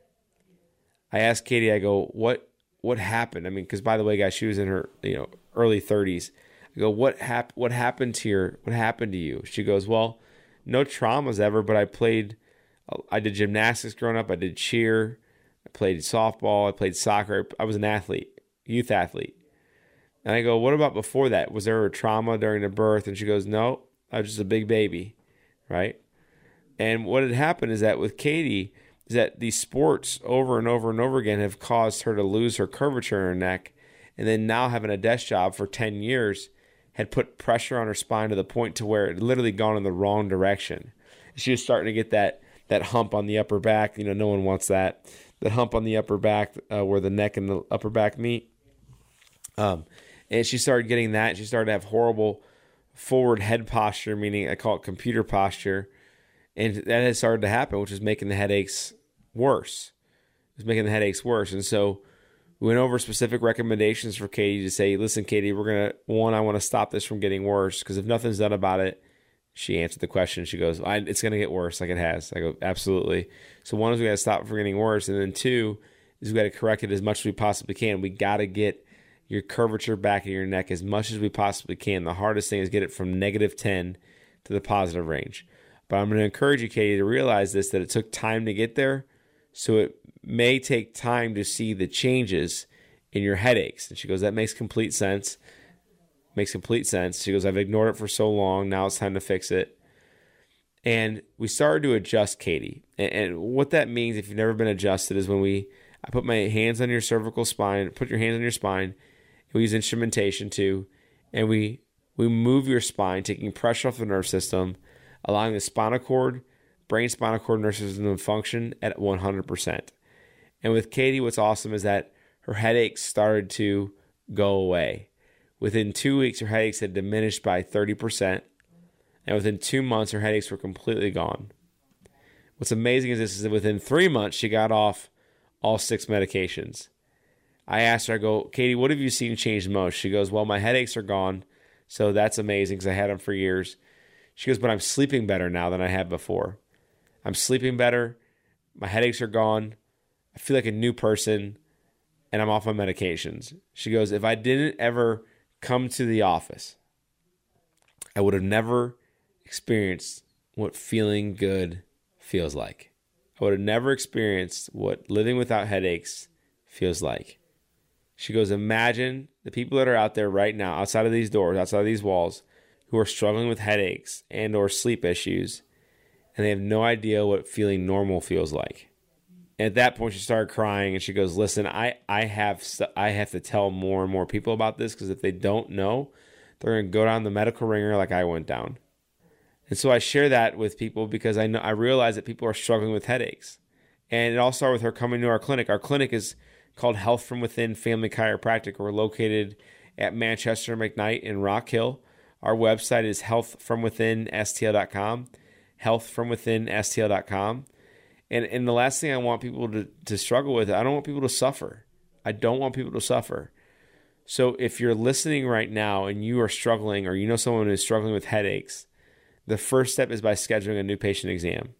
I asked Katie, I go, what what happened? I mean, because by the way, guys, she was in her you know early 30s. I go, what hap- What happened to your What happened to you? She goes, well, no traumas ever, but I played. I did gymnastics growing up. I did cheer. I played softball. I played soccer. I was an athlete, youth athlete. And I go, what about before that? Was there a trauma during the birth? And she goes, no, I was just a big baby, right? And what had happened is that with Katie, is that these sports over and over and over again have caused her to lose her curvature in her neck. And then now having a desk job for 10 years had put pressure on her spine to the point to where it literally gone in the wrong direction. She was starting to get that that hump on the upper back. You know, no one wants that. That hump on the upper back uh, where the neck and the upper back meet. Um, and she started getting that. She started to have horrible forward head posture, meaning I call it computer posture and that has started to happen, which is making the headaches worse. It's making the headaches worse, and so we went over specific recommendations for Katie to say, "Listen, Katie, we're gonna one, I want to stop this from getting worse because if nothing's done about it." She answered the question. She goes, "It's going to get worse, like it has." I go, "Absolutely." So one is we got to stop it from getting worse, and then two is we got to correct it as much as we possibly can. We got to get your curvature back in your neck as much as we possibly can. The hardest thing is get it from negative ten to the positive range. But I'm going to encourage you, Katie, to realize this that it took time to get there. So it may take time to see the changes in your headaches. And she goes, That makes complete sense. Makes complete sense. She goes, I've ignored it for so long. Now it's time to fix it. And we started to adjust Katie. And, what that means, if you've never been adjusted, is when we I put my hands on your cervical spine, put your hands on your spine, we use instrumentation too, and we we move your spine, taking pressure off the nerve system allowing the spinal cord, brain spinal cord nervous system to function at 100%. And with Katie, what's awesome is that her headaches started to go away. Within two weeks, her headaches had diminished by 30%. And within two months, her headaches were completely gone. What's amazing is this is that within three months, she got off all six medications. I asked her, I go, Katie, what have you seen change most? She goes, Well, my headaches are gone. So that's amazing because I had them for years. She goes, But I'm sleeping better now than I had before. I'm sleeping better. My headaches are gone. I feel like a new person and I'm off my medications. She goes, If I didn't ever come to the office, I would have never experienced what feeling good feels like. I would have never experienced what living without headaches feels like. She goes, Imagine the people that are out there right now, outside of these doors, outside of these walls, who are struggling with headaches and or sleep issues, and they have no idea what feeling normal feels like. At that point, she started crying, and she goes, "Listen, I I have I have to tell more and more people about this because if they don't know, they're going to go down the medical wringer like I went down." And so I share that with people because I know I realize that people are struggling with headaches, and it all started with her coming to our clinic. Our clinic is called Health from Within Family Chiropractic. We're located at Manchester McKnight in Rock Hill. Our website is healthfromwithinstl.com, healthfromwithinstl.com. And and the last thing I want people to, to struggle with, I don't want people to suffer. I don't want people to suffer. So if you're listening right now and you are struggling or you know someone who is struggling with headaches, the first step is by scheduling a new patient exam.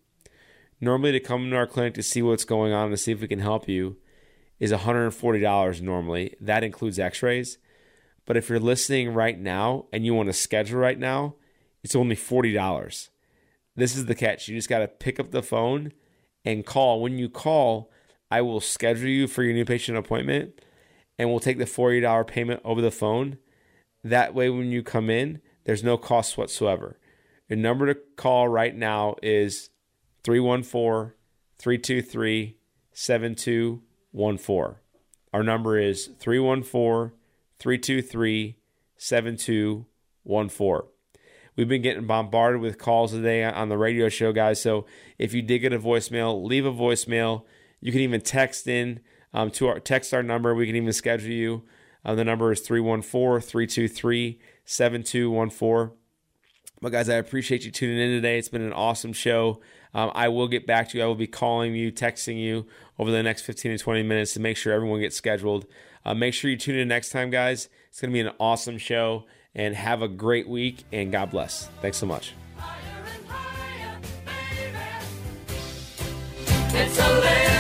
Normally to come to our clinic to see what's going on and to see if we can help you is $140 normally. That includes x-rays. But if you're listening right now and you want to schedule right now, it's only $40. This is the catch. You just got to pick up the phone and call. When you call, I will schedule you for your new patient appointment and we'll take the $40 payment over the phone. That way, when you come in, there's no cost whatsoever. Your number to call right now is 314 323 7214. Our number is 314 323 7214. We've been getting bombarded with calls today on the radio show, guys. So if you did get a voicemail, leave a voicemail. You can even text in um, to our text our number. We can even schedule you. Uh, the number is 314 323 7214. But guys, I appreciate you tuning in today. It's been an awesome show. Um, I will get back to you. I will be calling you, texting you over the next 15 to 20 minutes to make sure everyone gets scheduled. Uh, make sure you tune in next time, guys. It's going to be an awesome show and have a great week and God bless. Thanks so much. Higher higher,